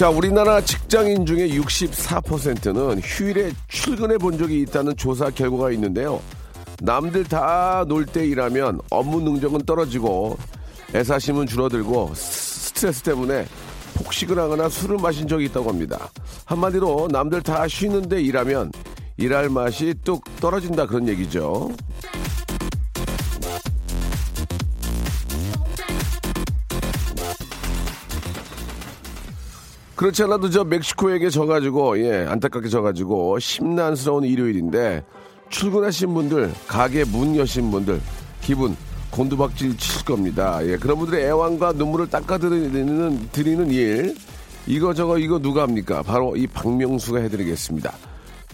자, 우리나라 직장인 중에 64%는 휴일에 출근해 본 적이 있다는 조사 결과가 있는데요. 남들 다 놀 때 일하면 업무 능력은 떨어지고 애사심은 줄어들고 스트레스 때문에 폭식을 하거나 술을 마신 적이 있다고 합니다. 한마디로 남들 다 쉬는데 일하면 일할 맛이 뚝 떨어진다 그런 얘기죠. 그렇지 않아도 저 멕시코에게 져가지고 예 안타깝게 져가지고 심란스러운 일요일인데 출근하신 분들 가게 문 여신 분들 기분 곤두박질 칠 겁니다. 예 그런 분들의 애완과 눈물을 닦아드리는 드리는 일 이거 저거 이거 누가 합니까? 바로 이 박명수가 해드리겠습니다.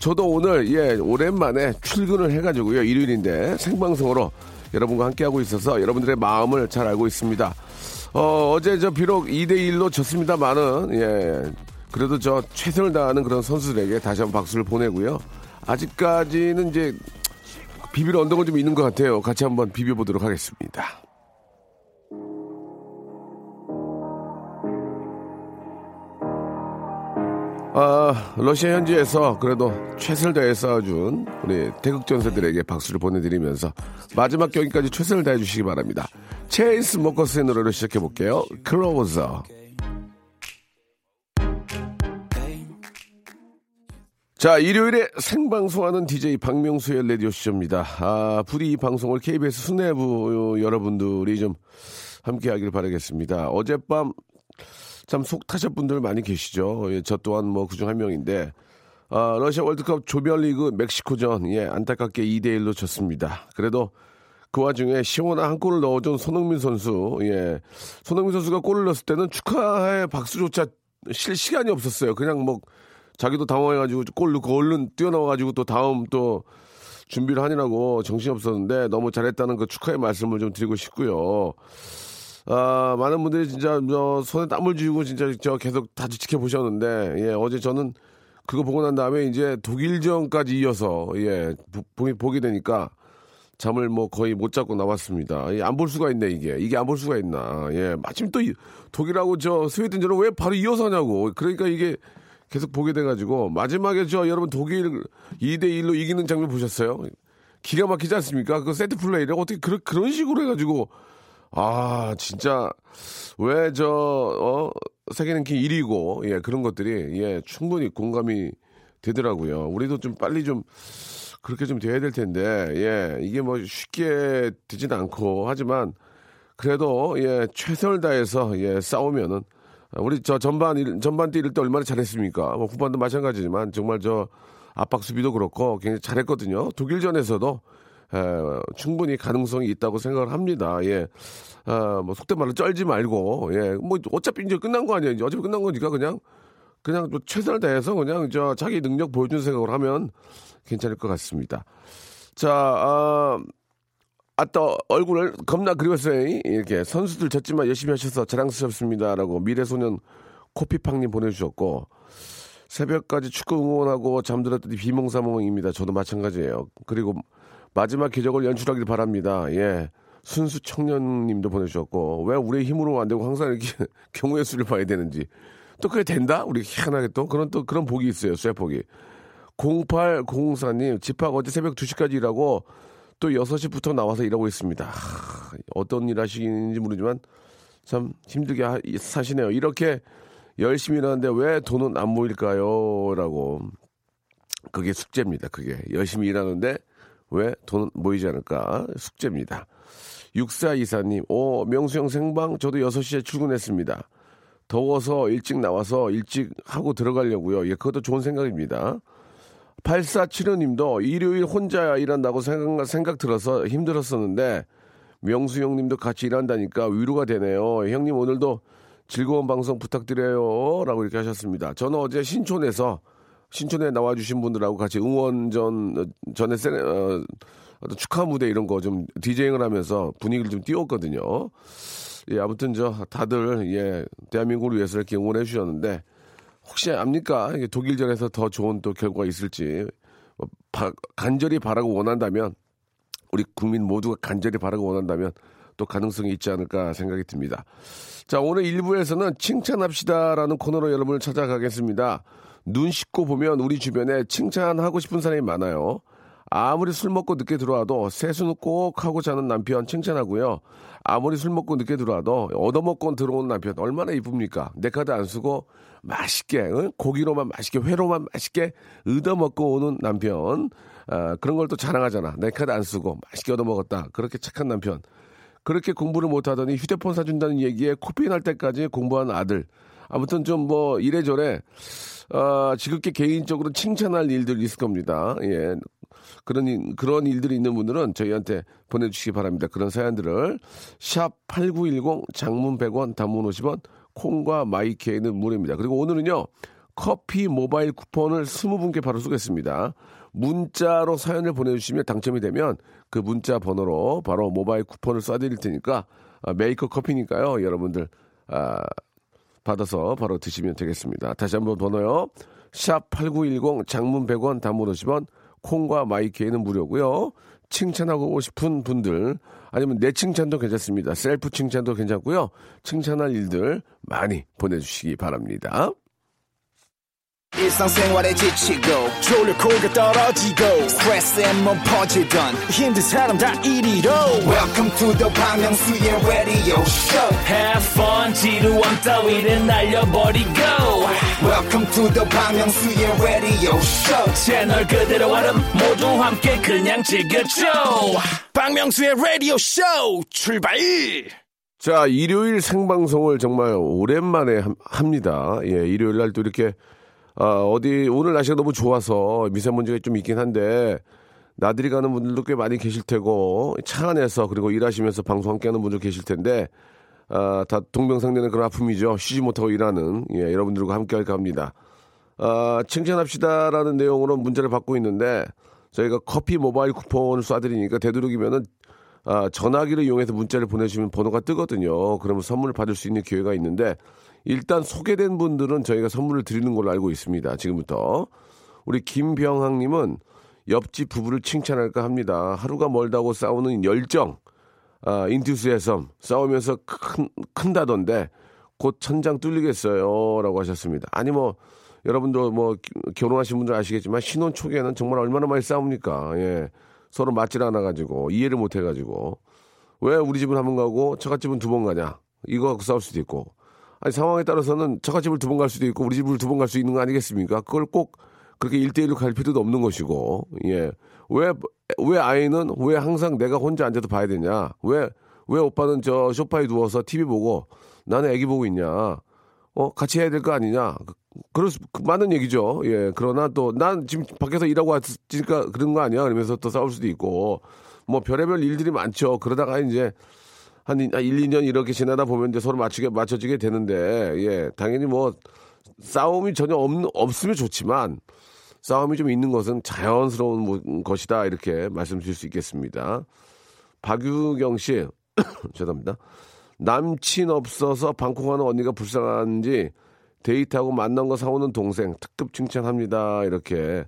저도 오늘 예 오랜만에 출근을 해가지고요 일요일인데 생방송으로 여러분과 함께하고 있어서 여러분들의 마음을 잘 알고 있습니다. 어, 어제 저 비록 2대1로 졌습니다만은, 예. 그래도 저 최선을 다하는 그런 선수들에게 다시 한번 박수를 보내고요. 아직까지는 이제 비빌 언덕은 좀 있는 것 같아요. 같이 한번 비벼보도록 하겠습니다. 아, 러시아 현지에서 그래도 최선을 다해 싸워준 우리 태극전사들에게 박수를 보내드리면서 마지막 경기까지 최선을 다해 주시기 바랍니다. 체이스 모커스의 노래로 시작해 볼게요. 클로버서. 자, 일요일에 생방송하는 DJ 박명수의 라디오쇼입니다. 아, 부디 이 방송을 KBS 수뇌부 여러분들이 좀 함께 하길 바라겠습니다. 어젯밤 참 속 타실 분들 많이 계시죠. 예, 저 또한 뭐 그중 한 명인데, 아, 러시아 월드컵 조별리그 멕시코전, 예, 안타깝게 2대 1로 졌습니다. 그래도 그 와중에 시원한 한 골을 넣어준 손흥민 선수, 예. 손흥민 선수가 골을 넣었을 때는 축하의 박수조차 실 시간이 없었어요. 그냥 뭐, 자기도 당황해가지고 골 넣고 얼른 뛰어나와가지고 또 다음 또 준비를 하느라고 정신이 없었는데 너무 잘했다는 그 축하의 말씀을 좀 드리고 싶고요. 아, 많은 분들이 진짜 저 손에 땀을 쥐고 진짜 저 계속 다시 지켜보셨는데, 예, 어제 저는 그거 보고 난 다음에 이제 독일전까지 이어서, 예, 보, 보게 되니까 잠을 뭐 거의 못 잡고 나왔습니다. 예, 안볼 수가 있네, 이게. 이게 안 볼 수가 있나. 예, 마침 또 독일하고 저 스웨덴전을 왜 바로 이어서 하냐고. 그러니까 이게 계속 보게 돼가지고 마지막에 저 여러분 독일 2대 1로 이기는 장면 보셨어요? 기가 막히지 않습니까? 그 세트 플레이를 어떻게 그런, 그런 식으로 해가지고 아, 진짜, 왜 저, 어, 세계 랭킹 1위고, 예, 그런 것들이, 예, 충분히 공감이 되더라고요. 우리도 좀 빨리 좀, 그렇게 좀 돼야 될 텐데, 예, 이게 뭐 쉽게 되진 않고, 하지만, 그래도, 예, 최선을 다해서, 예, 싸우면은, 우리 저 전반, 전반 뛰를 때 얼마나 잘했습니까? 뭐 후반도 마찬가지지만, 정말 저, 압박 수비도 그렇고, 굉장히 잘했거든요. 독일전에서도, 에, 충분히 가능성이 있다고 생각을 합니다. 예. 아, 뭐, 속된 말로 쩔지 말고, 예. 뭐, 어차피 이제 끝난 거 아니에요. 이제 어차피 끝난 거니까 그냥, 그냥 또 최선을 다해서 그냥 저 자기 능력 보여주는 생각을 하면 괜찮을 것 같습니다. 자, 아, 아따, 얼굴을 겁나 그리웠어요. 이렇게 선수들 졌지만 열심히 하셔서 자랑스럽습니다라고 미래소년 코피팡님 보내주셨고, 새벽까지 축구 응원하고 잠들었더니 비몽사몽입니다. 저도 마찬가지예요. 그리고 마지막 기적을 연출하길 바랍니다. 예. 순수 청년님도 보내주셨고, 왜 우리의 힘으로 안 되고 항상 이렇게 경우의 수를 봐야 되는지. 또 그게 된다? 우리 희한하게 또 그런 또 그런 복이 있어요. 쇠복이. 0804님, 집합 어제 새벽 2시까지 일하고 또 6시부터 나와서 일하고 있습니다. 하, 어떤 일 하시는지 모르지만 참 힘들게 하, 사시네요. 이렇게 열심히 일하는데 왜 돈은 안 모일까요? 라고. 그게 숙제입니다. 그게. 열심히 일하는데 왜 돈은 모이지 않을까? 숙제입니다. 6424님, 오, 명수형 생방, 저도 6시에 출근했습니다. 더워서 일찍 나와서 일찍 하고 들어가려고요. 예, 그것도 좋은 생각입니다. 8475님도 일요일 혼자 일한다고 생각, 생각 들어서 힘들었었는데, 명수 형님도 같이 일한다니까 위로가 되네요. 형님 오늘도 즐거운 방송 부탁드려요. 라고 이렇게 하셨습니다. 저는 어제 신촌에서 신촌에 나와주신 분들하고 같이 응원전 전에 세, 어, 어떤 축하 무대 이런 거 좀 디제잉을 하면서 분위기를 좀 띄웠거든요. 예, 아무튼 저 다들 예, 대한민국을 위해서 이렇게 응원해 주셨는데 혹시 압니까? 독일전에서 더 좋은 또 결과가 있을지 뭐, 바, 간절히 바라고 원한다면 우리 국민 모두가 간절히 바라고 원한다면 또 가능성이 있지 않을까 생각이 듭니다. 자, 오늘 1부에서는 칭찬합시다라는 코너로 여러분을 찾아가겠습니다. 눈 씻고 보면 우리 주변에 칭찬하고 싶은 사람이 많아요. 아무리 술 먹고 늦게 들어와도 세수는 꼭 하고 자는 남편 칭찬하고요. 아무리 술 먹고 늦게 들어와도 얻어먹고 들어오는 남편 얼마나 이쁩니까? 내 카드 안 쓰고 맛있게 응? 고기로만 맛있게 회로만 맛있게 얻어먹고 오는 남편 아, 그런 걸 또 자랑하잖아. 내 카드 안 쓰고 맛있게 얻어먹었다. 그렇게 착한 남편. 그렇게 공부를 못하더니 휴대폰 사준다는 얘기에 코피 날 때까지 공부한 아들. 아무튼 좀 뭐 이래저래 어, 지극히 개인적으로 칭찬할 일들이 있을 겁니다. 예. 그런, 그런 일들이 있는 분들은 저희한테 보내주시기 바랍니다. 그런 사연들을. 샵8910 장문 100원, 단문 50원, 콩과 마이케이는 무료입니다. 그리고 오늘은요, 커피 모바일 쿠폰을 20분께 바로 쏘겠습니다. 문자로 사연을 보내주시면 당첨이 되면 그 문자 번호로 바로 모바일 쿠폰을 쏴드릴 테니까 아, 메이커 커피니까요. 여러분들 아, 받아서 바로 드시면 되겠습니다. 다시 한번 번호요. 샵 8910 장문 100원 단문 50원 콩과 마이케이는 무료고요. 칭찬하고 싶은 분들 아니면 내 칭찬도 괜찮습니다. 셀프 칭찬도 괜찮고요. 칭찬할 일들 많이 보내주시기 바랍니다. 일상생활에 지치고, 졸려 코가 떨어지고, 스트레스에 몸 퍼지던, 힘든 사람 다 이리로. welcome to the Bang Myung-soo's radio show. Have fun 지루함 따위를 날려버리고. Welcome to the Bang Myung-soo's radio show. 채널 그대로 얼음 모두 함께 그냥 즐겨줘. 박명수의 라디오 쇼 출발! 자 일요일 생방송을 정말 오랜만에 합니다. 예 일요일 날 또 이렇게 아, 어디 오늘 날씨가 너무 좋아서 미세먼지가 좀 있긴 한데 나들이 가는 분들도 꽤 많이 계실 테고 차 안에서 그리고 일하시면서 방송 함께하는 분들 계실 텐데 아, 다 동병상련의 그런 아픔이죠. 쉬지 못하고 일하는 예, 여러분들과 함께할까 합니다. 아, 칭찬합시다라는 내용으로 문자를 받고 있는데 저희가 커피 모바일 쿠폰을 쏴드리니까 되도록이면은 아, 전화기를 이용해서 문자를 보내주시면 번호가 뜨거든요. 그러면 선물을 받을 수 있는 기회가 있는데 일단 소개된 분들은 저희가 선물을 드리는 걸로 알고 있습니다. 지금부터. 우리 김병학님은 옆집 부부를 칭찬할까 합니다. 하루가 멀다고 싸우는 열정, 아, 인투스에섬 싸우면서 큰, 큰다던데 곧 천장 뚫리겠어요. 라고 하셨습니다. 아니, 뭐, 여러분도 뭐, 결혼하신 분들 아시겠지만 신혼 초기에는 정말 얼마나 많이 싸웁니까? 예. 서로 맞질 않아가지고, 이해를 못 해가지고. 왜 우리 집은 한 번 가고 처갓집은 두 번 가냐? 이거 갖고 싸울 수도 있고. 아니, 상황에 따라서는 처갓집을 두 번 갈 수도 있고 우리 집을 두 번 갈 수 있는 거 아니겠습니까? 그걸 꼭 그렇게 일대일로갈 필요도 없는 것이고, 예. 왜, 왜 아이는 왜 항상 내가 혼자 앉아서 봐야 되냐? 왜, 왜 오빠는 저 소파에 누워서 TV 보고 나는 애기 보고 있냐? 어, 같이 해야 될 거 아니냐? 그, 그럴 수, 그 많은 얘기죠. 예. 그러나 또 난 지금 밖에서 일하고 왔으니까 그런 거 아니야? 그러면서 또 싸울 수도 있고, 뭐 별의별 일들이 많죠. 그러다가 이제 한 1, 2년 이렇게 지나다 보면 이제 서로 맞추게, 맞춰지게 되는데, 예, 당연히 뭐, 싸움이 전혀 없, 없으면 좋지만, 싸움이 좀 있는 것은 자연스러운 뭐, 것이다. 이렇게 말씀드릴 수 있겠습니다. 박유경 씨, 죄송합니다. 남친 없어서 방콕하는 언니가 불쌍한지 데이트하고 만난 거 사오는 동생 특급 칭찬합니다. 이렇게.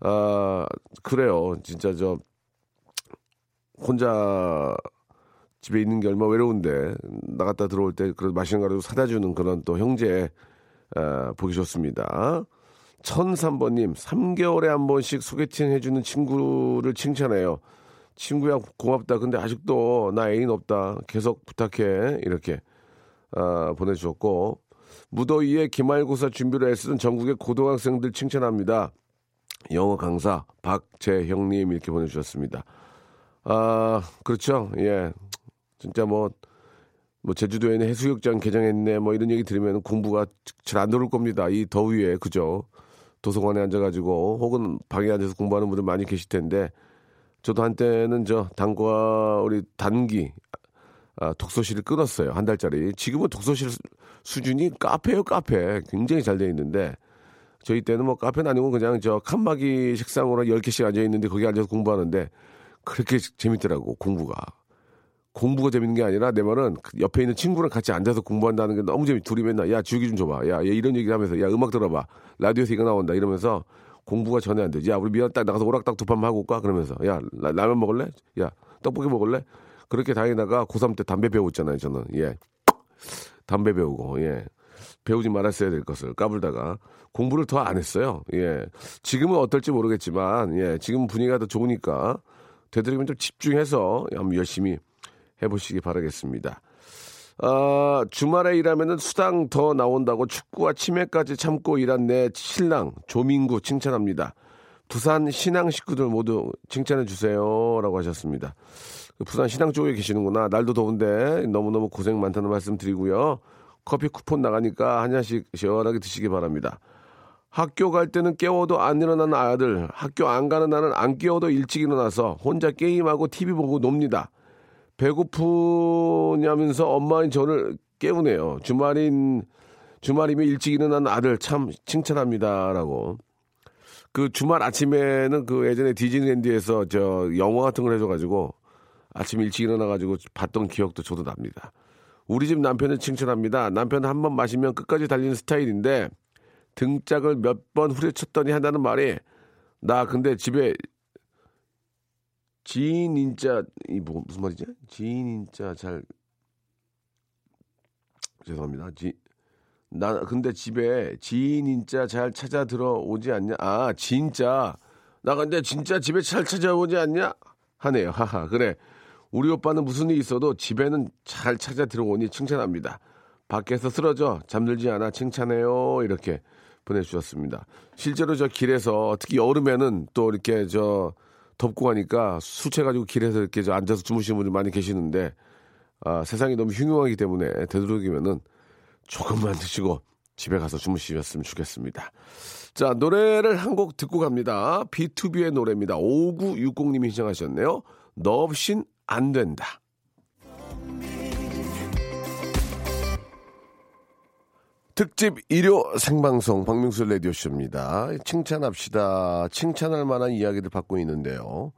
아, 그래요. 진짜 저, 혼자 집에 있는 게 얼마 외로운데 나갔다 들어올 때 그런 맛있는 거라도 사다 주는 그런 또 형제 아, 보기 좋습니다. 1003번님, 3개월에 한 번씩 소개팅 해주는 친구를 칭찬해요. 친구야, 고맙다. 근데 아직도 나 애인 없다. 계속 부탁해. 이렇게, 아, 보내주셨고, 무더위에 기말고사 준비를 애쓰는 전국의 고등학생들 칭찬합니다. 영어 강사 박재형님 이렇게 보내주셨습니다. 아, 그렇죠. 예. 진짜 뭐, 뭐 제주도에는 해수욕장 개장했네 뭐 이런 얘기 들으면 공부가 잘 안 들어올 겁니다. 이 더위에 그죠? 도서관에 앉아가지고 혹은 방에 앉아서 공부하는 분들 많이 계실 텐데 저도 한때는 저 단과 우리 단기 아, 독서실을 끊었어요. 한 달짜리. 지금은 독서실 수- 수준이 카페요, 카페. 굉장히 잘 돼 있는데 저희 때는 뭐 카페는 아니고 그냥 저 칸막이 책상으로 10개씩 앉아 있는데 거기 앉아서 공부하는데 그렇게 재밌더라고, 공부가. 공부가 재밌는 게 아니라 내 말은 그 옆에 있는 친구랑 같이 앉아서 공부한다는 게 너무 재밌. 둘이 맨날 야 주기 좀 줘봐. 야, 얘 이런 얘기 하면서 야 음악 들어봐. 라디오에서 이거 나온다 이러면서 공부가 전혀 안 되지. 야 우리 미안 딱 나가서 오락딱 두 판만 하고 올까 그러면서 야 라, 라면 먹을래? 야 떡볶이 먹을래? 그렇게 다니다가 고3 때 담배 배웠잖아요 저는. 예. 담배 배우고 예. 배우지 말았어야 될 것을 까불다가 공부를 더 안 했어요. 예. 지금은 어떨지 모르겠지만 예. 지금 분위기가 더 좋으니까 되도록이면 좀 집중해서 한번 열심히 해보시기 바라겠습니다. 아, 주말에 일하면은 수당 더 나온다고 축구와 치매까지 참고 일한 내 신랑 조민구 칭찬합니다. 부산 신앙 식구들 모두 칭찬해 주세요라고 하셨습니다. 그 부산 신앙 쪽에 계시는구나. 날도 더운데 너무너무 고생 많다는 말씀 드리고요. 커피 쿠폰 나가니까 한 잔씩 시원하게 드시기 바랍니다. 학교 갈 때는 깨워도 안 일어나는 아들, 학교 안 가는 날은 안 깨워도 일찍 일어나서 혼자 게임하고 TV 보고 놉니다. 배고프냐면서 엄마인 저를 깨우네요. 주말인 주말이면 일찍 일어나는 아들 참 칭찬합니다라고. 그 주말 아침에는 그 예전에 디즈니랜드에서 저 영화 같은 걸 해줘가지고 아침 일찍 일어나가지고 봤던 기억도 저도 납니다. 우리 집 남편을 칭찬합니다. 남편은 한 번 마시면 끝까지 달리는 스타일인데 등짝을 몇 번 후려쳤더니 한다는 말이 나 근데 집에 지인 인자 이 뭐, 무슨 말이지? 지인 인자 잘 죄송합니다. 지, 나 근데 집에 지인 인자 잘 찾아 들어오지 않냐? 아 진짜 나 근데 진짜 집에 잘 찾아오지 않냐? 하네요. 하하 그래. 우리 오빠는 무슨 일이 있어도 집에는 잘 찾아 들어오니 칭찬합니다. 밖에서 쓰러져 잠들지 않아 칭찬해요. 이렇게 보내주셨습니다. 실제로 저 길에서 특히 여름에는 또 이렇게 저 덥고 가니까 수채가지고 길에서 이렇게 저 앉아서 주무시는 분들 많이 계시는데 아, 세상이 너무 흉흉하기 때문에 되도록이면은 조금만 드시고 집에 가서 주무시셨으면 좋겠습니다. 자, 노래를 한 곡 듣고 갑니다. B2B의 노래입니다. 5960님이 신청하셨네요. 너 없인 안 된다. 특집 일요 생방송 박명수 라디오쇼입니다. 칭찬합시다. 칭찬할 만한 이야기를 받고 있는데요.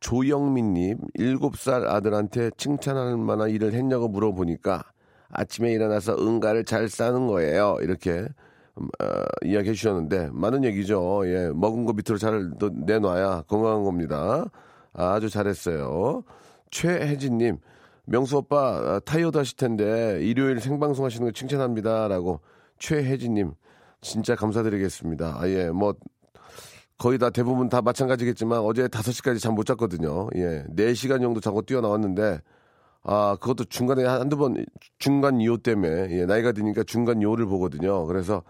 조영민님, 7살 아들한테 칭찬할 만한 일을 했냐고 물어보니까 아침에 일어나서 응가를 잘 싸는 거예요. 이렇게 음, 어, 이야기해 주셨는데 많은 얘기죠. 예, 먹은 거 밑으로 잘또 내놔야 건강한 겁니다. 아주 잘했어요. 최혜진님, 명수 오빠 아, 타이어드 하실 텐데 일요일 생방송 하시는 거 칭찬합니다라고 최혜진님 진짜 감사드리겠습니다. 아 예 뭐 거의 다 대부분 다 마찬가지겠지만 어제 5시까지 잠 못 잤거든요. 예. 4시간 정도 자고 뛰어나왔는데 아, 그것도 중간에 한두 번 중간 이호 때문에 예, 나이가 드니까 중간 이호를 보거든요. 그래서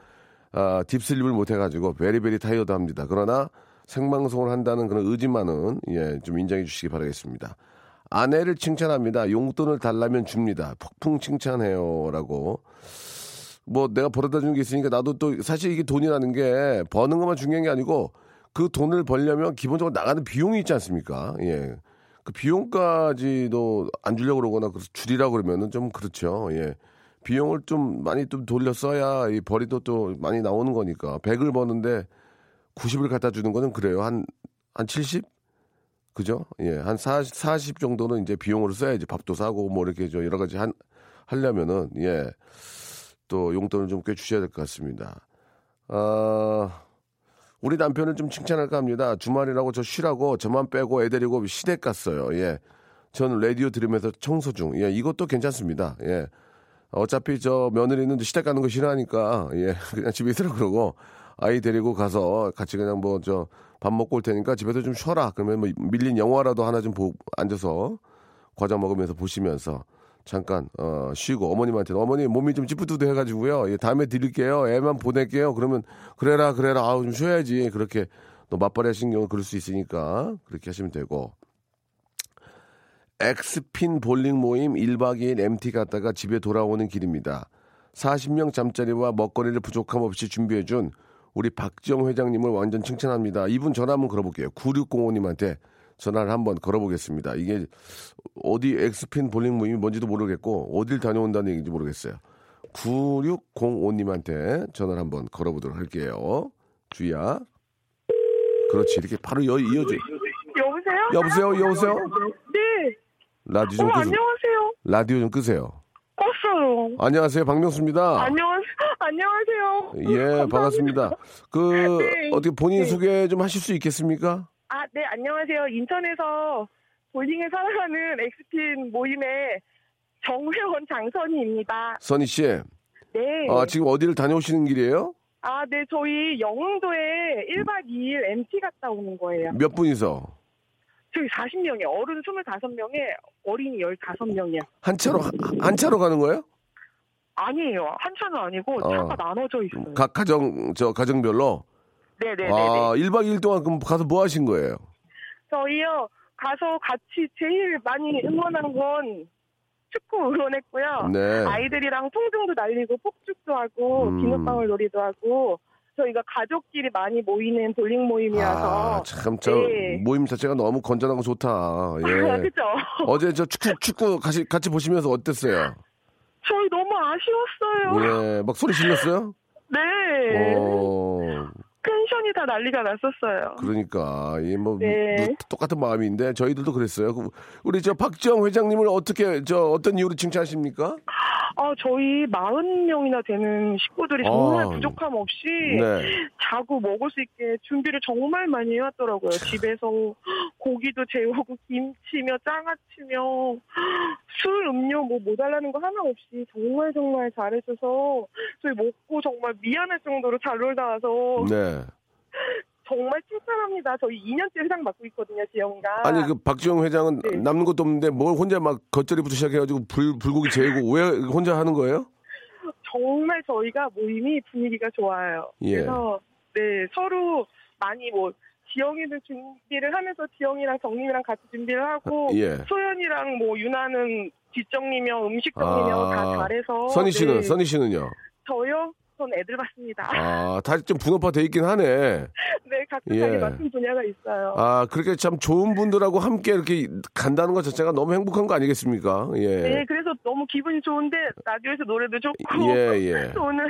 아, deep sleep을 못 해가지고 very very tired 합니다. 그러나 생방송을 한다는 그런 의지만은 예, 좀 인정해 주시기 바라겠습니다. 아내를 칭찬합니다. 용돈을 달라면 줍니다. 폭풍 칭찬해요 라고. 뭐 내가 벌어다 주는 게 있으니까 나도 또 사실 이게 돈이라는 게 버는 것만 중요한 게 아니고 그 돈을 벌려면 기본적으로 나가는 비용이 있지 않습니까? 예. 그 비용까지도 안 주려고 그러거나 그래서 줄이라 그러면은 좀 그렇죠. 예. 비용을 좀 많이 좀 돌려 써야 이 벌이도 또 많이 나오는 거니까. 100을 버는데 90을 갖다 주는 거는 그래요. 한, 한 70? 그죠? 예. 한 40, 40 정도는 이제 비용으로 써야지. 밥도 사고 뭐 이렇게 저 여러 가지 한, 하려면은, 예. 또 용돈을 좀 꽤 주셔야 될 것 같습니다. 아, 우리 남편을 좀 칭찬할까 합니다. 주말이라고 저 쉬라고 저만 빼고 애 데리고 시댁 갔어요. 예. 저는 라디오 들으면서 청소 중. 예, 이것도 괜찮습니다. 예. 어차피 저 며느리는 시댁 가는 거 싫어하니까 예, 그냥 집에 있으라 그러고 아이 데리고 가서 같이 그냥 뭐 저 밥 먹고 올 테니까 집에서 좀 쉬어라. 그러면 뭐 밀린 영화라도 하나 좀 보, 앉아서 과자 먹으면서 보시면서 잠깐 어, 쉬고 어머님한테 어머니 몸이 좀 찌뿌드드 해가지고요. 예, 다음에 드릴게요. 애만 보낼게요. 그러면 그래라 그래라 아우 좀 쉬어야지. 그렇게 또 맞벌이 하신 경우 그럴 수 있으니까 그렇게 하시면 되고 엑스핀 볼링 모임 1박 2일 MT 갔다가 집에 돌아오는 길입니다. 40명 잠자리와 먹거리를 부족함 없이 준비해준 우리 박정 회장님을 완전 칭찬합니다. 이분 전화 한번 걸어볼게요. 9605님한테 전화를 한번 걸어보겠습니다. 이게 어디 엑스핀 볼링 모임이 뭔지도 모르겠고 어딜 다녀온다는 얘기인지 모르겠어요. 9605님한테 전화를 한번 걸어보도록 할게요. 주희야. 그렇지. 이렇게 바로 여, 이어져. 여보세요? 여보세요? 여보세요? 네. 라디오 좀 어, 끄세요. 안녕하세요. 라디오 좀 끄세요. 껐어요. 안녕하세요. 박명수입니다. 안녕, 안녕하세요. 예. 반갑습니다. 그 네. 어떻게 본인 네. 소개 좀 하실 수 있겠습니까? 아, 네, 안녕하세요. 인천에서 볼링을 사랑하는 엑스핀 모임의 정회원 장선희입니다. 선희 씨. 네. 아, 지금 어디를 다녀오시는 길이에요? 아, 네, 저희 영흥도에 1박 2일 MT 갔다 오는 거예요. 몇 분이서? 저희 40명이요. 어른 25명에 어린이 15명이요. 한 차로 한, 한 차로 가는 거예요? 아니에요. 한 차는 아니고 차가 어. 나눠져 있어요. 각 가정 저 가정별로. 네네네. 아, 1박 2일 동안 그럼 가서 뭐 하신 거예요? 저희요 가서 같이 제일 많이 응원한 건 축구 응원했고요. 네. 아이들이랑 풍등도 날리고 폭죽도 하고 음. 비눗방울 놀이도 하고 저희가 가족끼리 많이 모이는 볼링 모임이라서 아, 참저 네. 모임 자체가 너무 건전하고 좋다. 예. 그죠? 어제 저 축구 축구 같이 같이 보시면서 어땠어요? 저희 너무 아쉬웠어요. 예, 막 소리 질렀어요? 네. 어, 텐션이 다 난리가 났었어요. 그러니까 이뭐 네. 똑같은 마음인데 저희들도 그랬어요. 그, 우리 저 박지영 회장님을 어떻게 저 어떤 이유로 칭찬하십니까? 아, 저희 40명이나 되는 식구들이 정말 아. 부족함 없이 네. 자고 먹을 수 있게 준비를 정말 많이 해왔더라고요. 집에서 고기도 재우고 김치며 장아찌며 술, 음료 뭐 모자라는 거 하나 없이 정말 정말 잘해줘서 저희 먹고 정말 미안할 정도로 잘 놀다 와서 네. 정말 칭찬합니다. 저희 2년째 회장 맡고 있거든요, 지영이가. 아니 그 박지영 회장은 네. 남는 것도 없는데 뭘 혼자 막 겉절이부터 시작해가지고 불 불고기 재고 왜 혼자 하는 거예요? 정말 저희가 모임이 분위기가 좋아요. 예. 그래서 네 서로 많이 뭐 지영이는 준비를 하면서 지영이랑 정림이랑 같이 준비를 하고 예. 소연이랑 뭐 유나는 뒷정리며 음식 정리며 아, 다 잘해서 선희 씨는 네. 선희 씨는요? 저요? 전 애들 봤습니다. 아, 다시 좀 분업화 돼 있긴 하네. 네 각각 예. 맡은 분야가 있어요. 아, 그렇게 참 좋은 분들하고 함께 이렇게 간다는 것 자체가 너무 행복한 거 아니겠습니까? 예. 네 그래서 너무 기분이 좋은데 라디오에서 노래도 좋고 예, 예. 또 오늘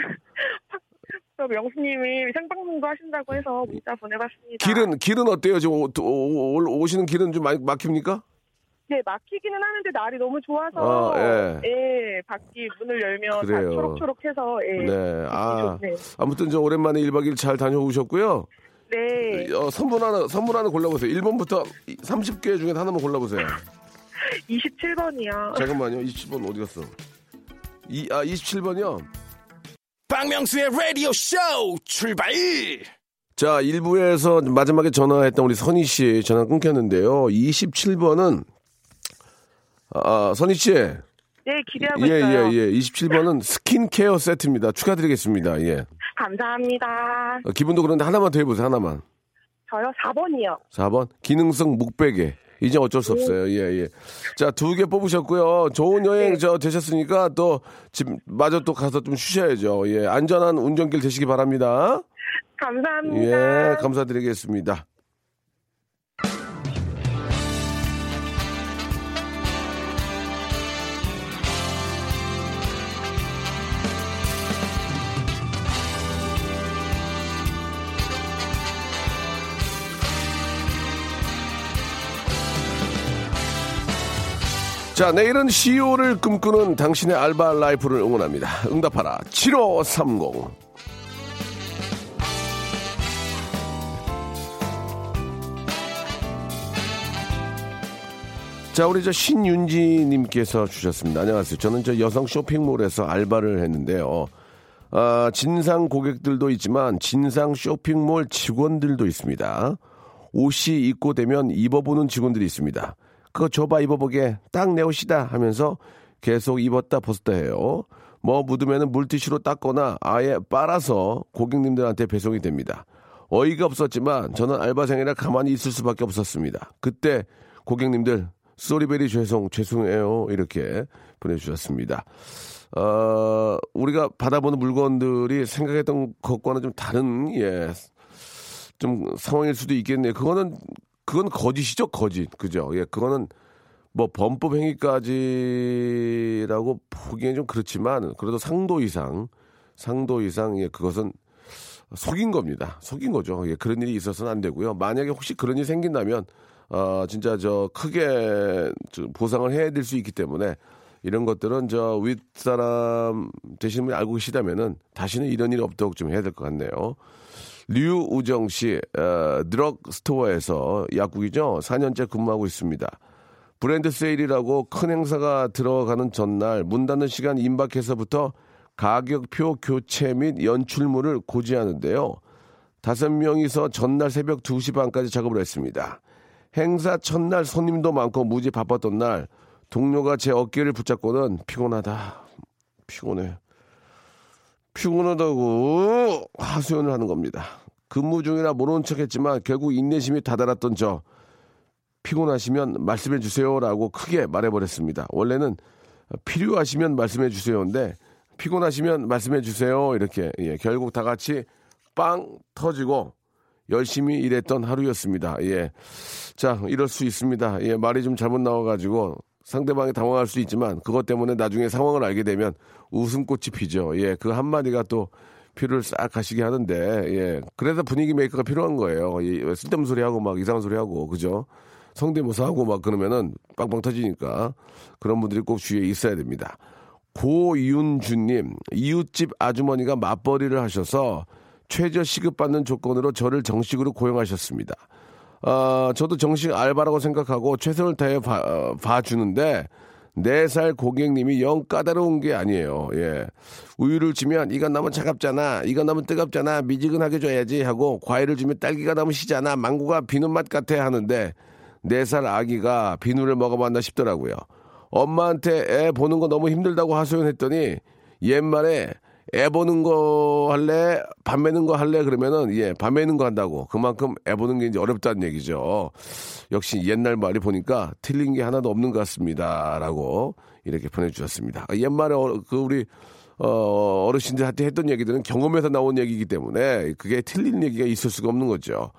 또 명수님이 생방송도 하신다고 해서 문자 보내봤습니다. 길은 길은 어때요? 지금 오, 오, 오, 오시는 길은 좀 많이 막힙니까? 네, 막히기는 하는데 날이 너무 좋아서 어, 예. 예, 밖이 문을 열면 그래요. 다 초록초록해서 예. 네. 아, 좋네요. 아무튼 저 오랜만에 1박 2일 잘 다녀오셨고요. 네. 어, 선물 하나 선물 하나 골라 보세요. 1번부터 30개 중에 하나만 골라 보세요. 27번이요. 잠깐만요. 27번 어디 갔어? 이, 아, 27번이요. 박명수의 라디오 쇼 출발 자, 1부에서 마지막에 전화했던 우리 선희 씨 전화 끊겼는데요. 27번은 아, 선희 씨. 네, 기대하고 예, 있어요. 예, 예. 27번은 스킨케어 세트입니다. 축하드리겠습니다. 예. 감사합니다. 어, 기분도 그런데 하나만 더 해보세요. 하나만. 저요 4번이요. 4번 기능성 목베개. 이제 어쩔 수 없어요. 예, 예. 자, 두 개 뽑으셨고요. 좋은 여행 네. 저 되셨으니까 또 집 마저 또 가서 좀 쉬셔야죠. 예. 안전한 운전길 되시기 바랍니다. 감사합니다. 예, 감사드리겠습니다. 자, 내일은 CEO를 꿈꾸는 당신의 알바 라이프를 응원합니다. 응답하라. 7530. 자, 우리 저 신윤지님께서 주셨습니다. 안녕하세요. 저는 저 여성 쇼핑몰에서 알바를 했는데요. 아, 진상 고객들도 있지만 진상 쇼핑몰 직원들도 있습니다. 옷이 입고 되면 입어보는 직원들이 있습니다. 그거 줘봐 입어보게 딱 내 옷이다 하면서 계속 입었다 벗었다 해요. 뭐 묻으면 물티슈로 닦거나 아예 빨아서 고객님들한테 배송이 됩니다. 어이가 없었지만 저는 알바생이라 가만히 있을 수밖에 없었습니다. 그때 고객님들 쏘리베리 죄송 죄송해요 이렇게 보내주셨습니다. 어, 우리가 받아보는 물건들이 생각했던 것과는 좀 다른 예. 좀 상황일 수도 있겠네요. 그거는 그건 거짓이죠, 거짓. 그죠? 예, 그거는 뭐 범법 행위까지라고 보기엔 좀 그렇지만 그래도 상도 이상, 상도 이상, 예, 그것은 속인 겁니다. 속인 거죠. 예, 그런 일이 있어서는 안 되고요. 만약에 혹시 그런 일이 생긴다면, 어, 진짜 저 크게 저 보상을 해야 될 수 있기 때문에 이런 것들은 저 윗사람 되시는 분이 알고 계시다면은 다시는 이런 일이 없도록 좀 해야 될 것 같네요. 류우정 씨, 어, 드럭 스토어에서 약국이죠. 4년째 근무하고 있습니다. 브랜드 세일이라고 큰 행사가 들어가는 전날 문 닫는 시간 임박해서부터 가격표 교체 및 연출물을 고지하는데요. 다섯 명이서 전날 새벽 2시 반까지 작업을 했습니다. 행사 첫날 손님도 많고 무지 바빴던 날 동료가 제 어깨를 붙잡고는 피곤하다. 피곤해. 피곤하다고 하소연을 하는 겁니다. 근무 중이라 모르는 척 했지만 결국 인내심이 다다랐던 저 피곤하시면 말씀해 주세요라고 크게 말해버렸습니다. 원래는 필요하시면 말씀해 주세요인데 피곤하시면 말씀해 주세요 이렇게 예, 결국 다 같이 빵 터지고 열심히 일했던 하루였습니다. 예, 자 이럴 수 있습니다. 예, 말이 좀 잘못 나와가지고 상대방이 당황할 수 있지만 그것 때문에 나중에 상황을 알게 되면 웃음꽃이 피죠. 예, 그 한마디가 또 피를 싹 가시게 하는데, 예. 그래서 분위기 메이커가 필요한 거예요. 예, 쓸데없는 소리 하고 막 이상한 소리 하고, 그죠? 성대모사 하고 막 그러면은 빵빵 터지니까 그런 분들이 꼭 주위에 있어야 됩니다. 고윤주님, 이웃집 아주머니가 맞벌이를 하셔서 최저 시급 받는 조건으로 저를 정식으로 고용하셨습니다. 아, 저도 정식 알바라고 생각하고 최선을 다해 봐, 어, 봐주는데, 네 살 고객님이 영 까다로운 게 아니에요. 예. 우유를 주면 이건 너무 차갑잖아. 이건 너무 뜨겁잖아. 미지근하게 줘야지 하고 과일을 주면 딸기가 너무 시잖아. 망고가 비누 맛 같아 하는데 네 살 아기가 비누를 먹어봤나 싶더라고요. 엄마한테 애 보는 거 너무 힘들다고 하소연했더니 옛말에 애 보는 거 할래? 밥 매는 거 할래? 그러면은, 예, 밥 매는 거 한다고. 그만큼 애 보는 게 이제 어렵다는 얘기죠. 역시 옛날 말이 보니까 틀린 게 하나도 없는 것 같습니다. 라고 이렇게 보내주셨습니다. 아, 옛말에 어, 그 우리, 어, 어르신들한테 했던 얘기들은 경험에서 나온 얘기이기 때문에 그게 틀린 얘기가 있을 수가 없는 거죠.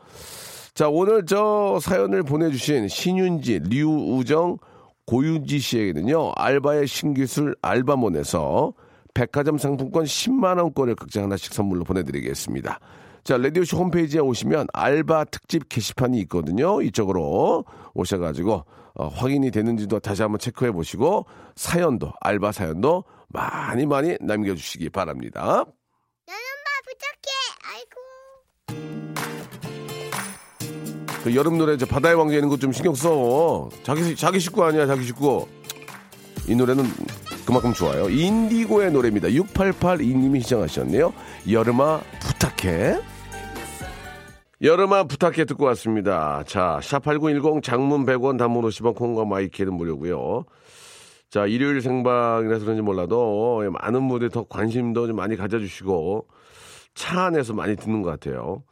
자, 오늘 저 사연을 보내주신 신윤지, 류우정, 고윤지 씨에게는요, 알바의 신기술 알바몬에서 백화점 상품권 10만원권을 각자 하나씩 선물로 보내드리겠습니다. 자, 라디오쇼 홈페이지에 오시면 알바 특집 게시판이 있거든요. 이쪽으로 오셔가지고, 어, 확인이 되는지도 다시 한번 체크해 보시고, 사연도, 알바 사연도 많이 많이 남겨주시기 바랍니다. 봐 부탁해. 아이고. 그 여름 노래 저 바다의 왕자 있는 거 좀 신경 써. 자기 자기 식구 아니야 자기 식구. 이 노래는 그만큼 좋아요. 인디고의 노래입니다. 6882님이 시청하셨네요. 여름아 부탁해. 여름아 부탁해 듣고 왔습니다. 자, 샵8910 장문 100원 단문 50원 콩과 마이케이는 무료고요. 자, 일요일 생방이라서 그런지 몰라도 많은 분들이 더 관심도 좀 많이 가져주시고 차 안에서 많이 듣는 것 같아요.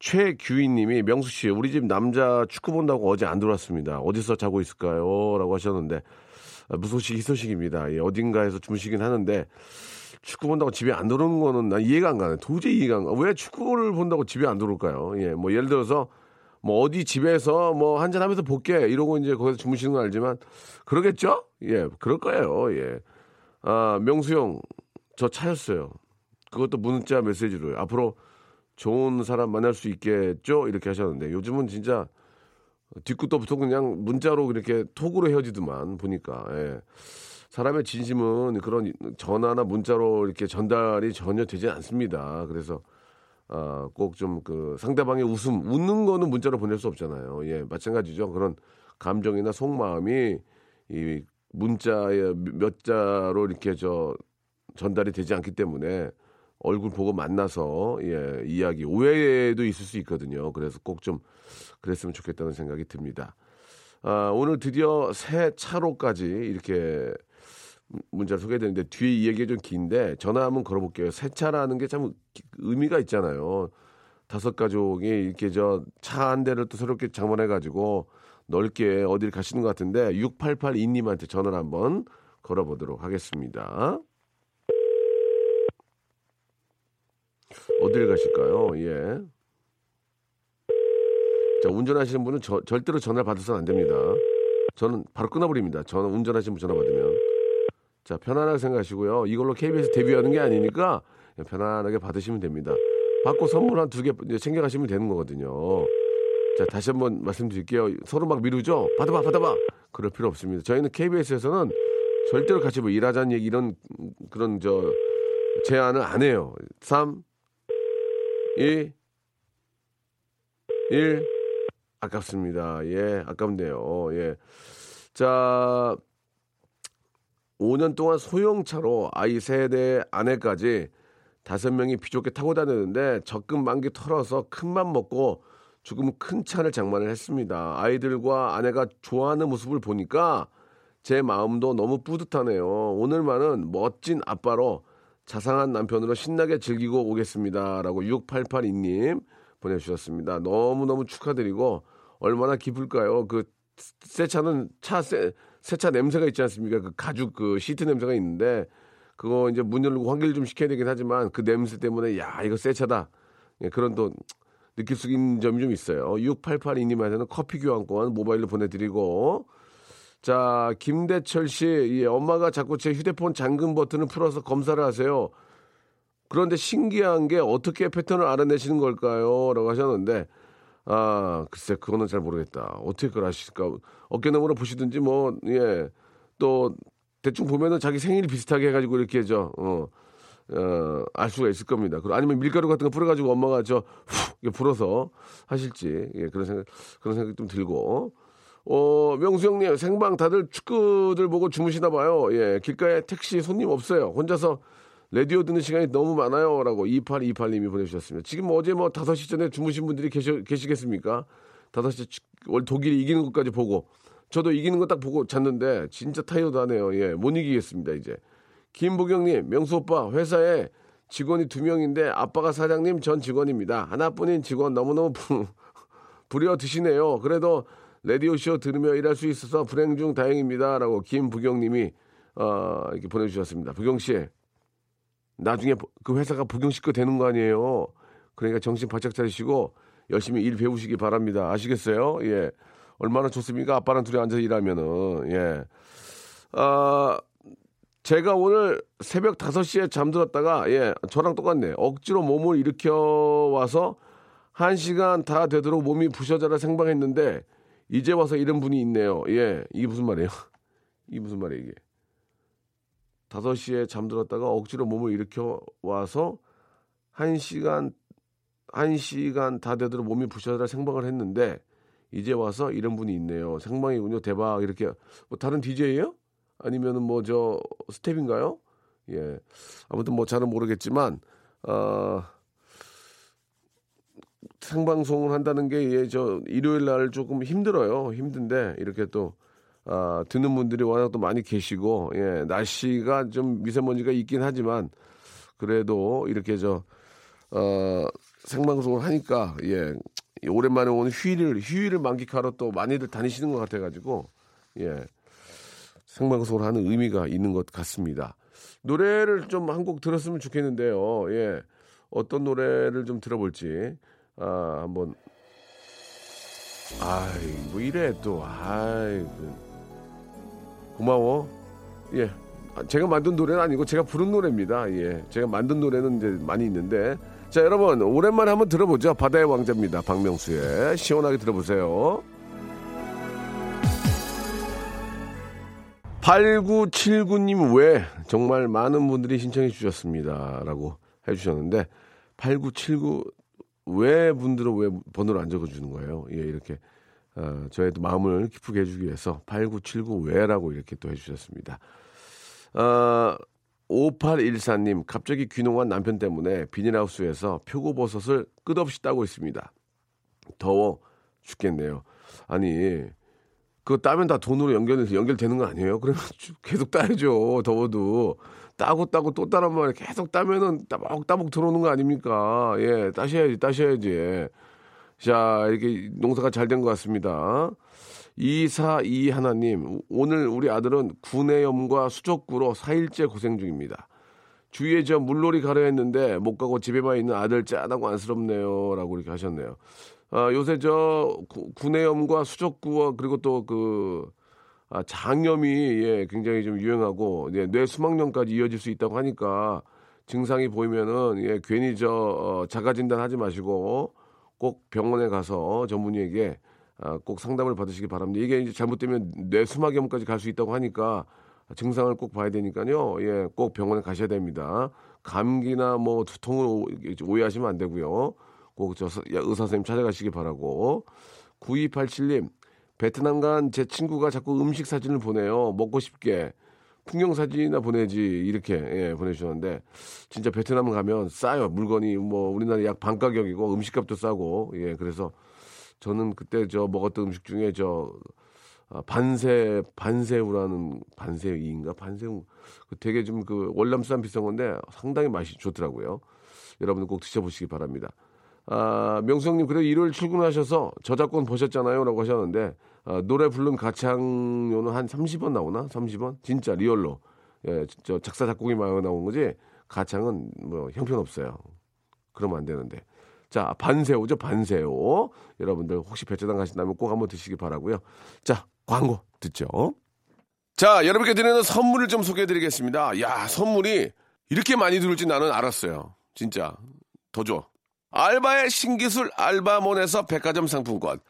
최규희님이 명수 씨, 우리 집 남자 축구 본다고 어제 안 들어왔습니다. 어디서 자고 있을까요? 라고 하셨는데 아, 무소식 희소식입니다. 예, 어딘가에서 주무시긴 하는데 축구 본다고 집에 안 들어오는 거는 난 이해가 안 가네. 도저히 이해가 안 가. 왜 축구를 본다고 집에 안 들어올까요? 예, 뭐 예를 들어서 뭐 어디 집에서 뭐 한잔 하면서 볼게 이러고 이제 거기서 주무시는 건 알지만 그러겠죠? 예, 그럴 거예요. 예. 아, 명수 형, 저 차였어요. 그것도 문자 메시지로요. 앞으로 좋은 사람 만날 수 있겠죠? 이렇게 하셨는데 요즘은 진짜 뒤끝도부터 그냥 문자로 그렇게 톡으로 헤어지더만 보니까 예. 사람의 진심은 그런 전화나 문자로 이렇게 전달이 전혀 되지 않습니다. 그래서 아, 꼭 좀 그 상대방의 웃음, 웃는 거는 문자로 보낼 수 없잖아요. 예, 마찬가지죠. 그런 감정이나 속마음이 이 문자에 몇 자로 이렇게 저 전달이 되지 않기 때문에 얼굴 보고 만나서 예, 이야기 오해도 있을 수 있거든요. 그래서 꼭 좀 그랬으면 좋겠다는 생각이 듭니다. 아, 오늘 드디어 새 차로까지 이렇게 문자를 소개해드렸는데 뒤에 이야기가 좀 긴데 전화 한번 걸어볼게요. 새 차라는 게 참 의미가 있잖아요. 다섯 가족이 이렇게 저 차 한 대를 또 새롭게 장만해가지고 넓게 어디를 가시는 것 같은데 6882님한테 전화를 한번 걸어보도록 하겠습니다. 어디를 가실까요? 예. 자, 운전하시는 분은 저- 절대로 전화를 받으서는 안 됩니다. 저는 바로 끊어버립니다. 저는 운전하시는 분 전화 받으면. 자, 편안하게 생각하시고요. 이걸로 KBS 데뷔하는 게 아니니까 편안하게 받으시면 됩니다. 받고 선물 한 두 개 챙겨가시면 되는 거거든요. 자, 다시 한번 말씀드릴게요. 서로 막 미루죠? 받아봐, 받아봐. 그럴 필요 없습니다. 저희는 KBS에서는 절대로 같이 뭐 일하자는 얘기 이런 음, 그런 저 제안을 안 해요. 3, 2, 1. 아깝습니다. 예, 아깝네요. 예. 자, 5년 동안 소형차로 아이 세대 아내까지 다섯 명이 비좁게 타고 다녔는데 적금 만기 털어서 큰 맘 먹고 조금 큰 차를 장만을 했습니다. 아이들과 아내가 좋아하는 모습을 보니까 제 마음도 너무 뿌듯하네요. 오늘만은 멋진 아빠로 자상한 남편으로 신나게 즐기고 오겠습니다. 라고 6882님 보내주셨습니다. 너무너무 축하드리고 얼마나 기쁠까요? 그 새 차는 차, 새, 새차 냄새가 있지 않습니까? 그 가죽 그 시트 냄새가 있는데 그거 이제 문 열고 환기를 좀 시켜야 되긴 하지만 그 냄새 때문에 야, 이거 새 차다. 예, 그런 또 느낄 수 있는 점이 좀 있어요. 6882님한테는 커피 교환권 모바일로 보내드리고 자, 김대철 씨, 예, 엄마가 자꾸 제 휴대폰 잠금 버튼을 풀어서 검사를 하세요. 그런데 신기한 게 어떻게 패턴을 알아내시는 걸까요? 라고 하셨는데, 아, 글쎄, 그거는 잘 모르겠다. 어떻게 그걸 아실까? 어깨너머로 보시든지 뭐, 예, 또, 대충 보면은 자기 생일 비슷하게 해가지고 이렇게 저, 어, 어, 알 수가 있을 겁니다. 아니면 밀가루 같은 거 뿌려가지고 엄마가 저, 후, 불어서 하실지, 예, 그런 생각, 그런 생각이 좀 들고. 어, 명수 형님, 생방 다들 축구들 보고 주무시나 봐요. 예, 길가에 택시 손님 없어요. 혼자서 라디오 듣는 시간이 너무 많아요. 라고 2828님이 보내주셨습니다. 지금 어제 뭐 5시 전에 주무신 분들이 계시, 계시겠습니까? 5시 월 독일이 이기는 것까지 보고 저도 이기는 거 딱 보고 잤는데 진짜 타이어도 하네요. 예, 못 이기겠습니다, 이제. 김보경님, 명수 오빠, 회사에 직원이 두 명인데 아빠가 사장님, 전 직원입니다. 하나뿐인 직원 너무너무 부, 부려 드시네요. 그래도 라디오쇼 들으며 일할 수 있어서 불행 중 다행입니다. 라고 김부경님이 어, 이렇게 보내주셨습니다. 부경씨, 나중에 그 회사가 부경씨 거 되는 거 아니에요. 그러니까 정신 바짝 차리시고 열심히 일 배우시기 바랍니다. 아시겠어요? 예. 얼마나 좋습니까? 아빠랑 둘이 앉아서 일하면은, 예. 아, 제가 오늘 새벽 5시에 잠들었다가, 예, 저랑 똑같네. 억지로 몸을 일으켜 와서 한 시간 다 되도록 몸이 부셔져라 생방했는데, 이제 와서 이런 분이 있네요. 예, 이게 무슨 말이에요? 이게 무슨 말이에요, 이게? 5시에 잠들었다가 억지로 몸을 일으켜 와서 한 시간, 한 시간 다 되도록 몸이 부셔져라 생방을 했는데, 이제 와서 이런 분이 있네요. 생방이군요. 대박. 이렇게. 뭐 다른 DJ예요? 아니면은 뭐 저 스텝인가요? 예. 아무튼 뭐 잘은 모르겠지만 어 생방송을 한다는 게 예, 저 일요일 날 조금 힘들어요. 힘든데 이렇게 또 아, 듣는 분들이 워낙 또 많이 계시고 예, 날씨가 좀 미세먼지가 있긴 하지만 그래도 이렇게 저 어, 생방송을 하니까 예, 오랜만에 오는 휴일을 휴일을 만끽하러 또 많이들 다니시는 것 같아가지고 예, 생방송을 하는 의미가 있는 것 같습니다. 노래를 좀 한 곡 들었으면 좋겠는데요. 예, 어떤 노래를 좀 들어볼지 아, 한번 아이 뭐 이래 또 아이 그, 고마워. 예. 아, 제가 만든 노래는 아니고 제가 부른 노래입니다. 예. 제가 만든 노래는 이제 많이 있는데. 자, 여러분, 오랜만에 한번 들어보죠. 바다의 왕자입니다. 박명수의. 시원하게 들어보세요. 8979님 왜 정말 많은 분들이 신청해 주셨습니다. 라고 해 주셨는데, 8979왜 분들은 왜 번호를 안 적어 주는 거예요? 예, 이렇게. 어, 저희도 마음을 기쁘게 해주기 위해서 8979 왜라고 이렇게 또 해주셨습니다. 어, 5814님, 갑자기 귀농한 남편 때문에 비닐하우스에서 표고버섯을 끝없이 따고 있습니다. 더워 죽겠네요. 아니, 그거 따면 다 돈으로 연결, 연결되는 거 아니에요? 그러면 계속 따야죠. 더워도. 따고 따고 또 따란 말이에요. 계속 따면은 따먹따먹 들어오는 거 아닙니까? 예, 따셔야지, 따셔야지. 자, 이렇게 농사가 잘 된 것 같습니다. 242 하나님, 오늘 우리 아들은 구내염과 수족구로 4일째 고생 중입니다. 주위에 저 물놀이 가려 했는데 못 가고 집에만 있는 아들 짠하고 안쓰럽네요. 라고 이렇게 하셨네요. 아, 요새 저 구- 구내염과 수족구와 그리고 또그 아, 장염이 예, 굉장히 좀 유행하고 예, 뇌 수막염까지 이어질 수 있다고 하니까 증상이 보이면은 예, 괜히 저 어, 자가 진단하지 마시고 꼭 병원에 가서 전문의에게 아, 꼭 상담을 받으시기 바랍니다. 이게 이제 잘못되면 뇌 수막염까지 갈 수 있다고 하니까 증상을 꼭 봐야 되니까요. 예, 꼭 병원에 가셔야 됩니다. 감기나 뭐 두통을 오- 오해하시면 안 되고요. 꼭 저 의사 선생님 찾아가시기 바라고. 9287님, 베트남 간 제 친구가 자꾸 음식 사진을 보내요. 먹고 싶게. 풍경 사진이나 보내지 이렇게 예, 보내주셨는데 진짜 베트남 가면 싸요 물건이 뭐 우리나라 약 반 가격이고 음식값도 싸고 예 그래서 저는 그때 저 먹었던 음식 중에 저 아, 반새 반새우라는 반새우인가 반새우 그 되게 좀 그 월남쌈 비싼 건데 상당히 맛이 좋더라고요. 여러분 꼭 드셔보시기 바랍니다. 아, 명수형님 그래 일요일 출근하셔서 저작권 보셨잖아요라고 하셨는데 아, 노래 부른 가창료는 한 30원 나오나? 30원? 진짜 리얼로 예, 저 작사 작곡이 많이 나온 거지 가창은 뭐 형편없어요. 그러면 안 되는데. 자, 반새우죠, 반새우. 여러분들 혹시 배짜당 가신다면 꼭 한번 드시기 바라고요. 자, 광고 듣죠. 자, 여러분께 드리는 선물을 좀 소개해 드리겠습니다. 야, 선물이 이렇게 많이 들을지 나는 알았어요. 진짜. 더 줘. 알바의 신기술 알바몬에서 백화점 상품권.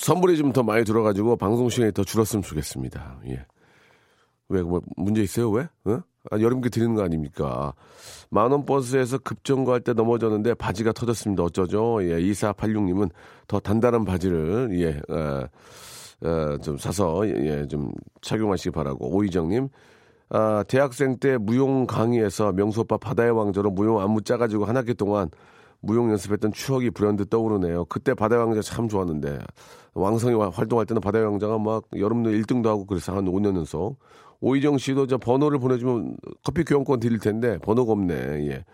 선물이 좀 더 많이 들어가지고 방송 시간이 더 줄었으면 좋겠습니다. 예. 왜, 뭐, 문제 있어요, 왜? 어? 아, 여러분께 드리는 거 아닙니까? 만원 버스에서 급정거할 때 넘어졌는데 바지가 터졌습니다. 어쩌죠? 예, 2486님은 더 단단한 바지를, 예, 어, 어, 좀 사서, 예, 좀 착용하시기 바라고. 오희정님, 아, 대학생 때 무용 강의에서 명수 오빠 바다의 왕자로 무용 안무 짜가지고 한 학기 동안 무용 연습했던 추억이 불현듯 떠오르네요. 그때 바다의 왕자 참 좋았는데 왕성이 와- 활동할 때는 바다의 왕자가 막 여름도 1등도 하고 그래서 한 5년 연속. 오희정 씨도 저 번호를 보내주면 커피 교환권 드릴 텐데 번호가 없네. 예.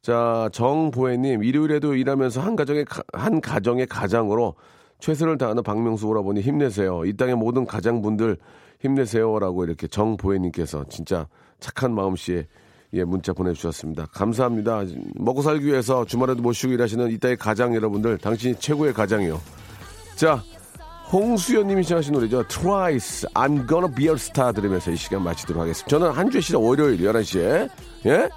자 정보혜님 일요일에도 일하면서 한 가정의 가- 한 가정의 가장으로 최선을 다하는 박명수 오라버니 힘내세요. 이 땅의 모든 가장분들 힘내세요라고 이렇게 정보혜님께서 진짜 착한 마음씨에 예, 문자 보내주셨습니다. 감사합니다. 먹고 살기 위해서 주말에도 못 쉬고 일하시는 이따의 가장 여러분들, 당신이 최고의 가장이요. 자, 홍수연님이 시작하신 노래죠. Twice, I'm gonna be a star 들으면서 이 시간 마치도록 하겠습니다. 저는 한 주에 시작 월요일 11시에, 예?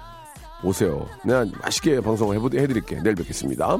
오세요. 내가 맛있게 방송을 해보, 해드릴게. 내일 뵙겠습니다.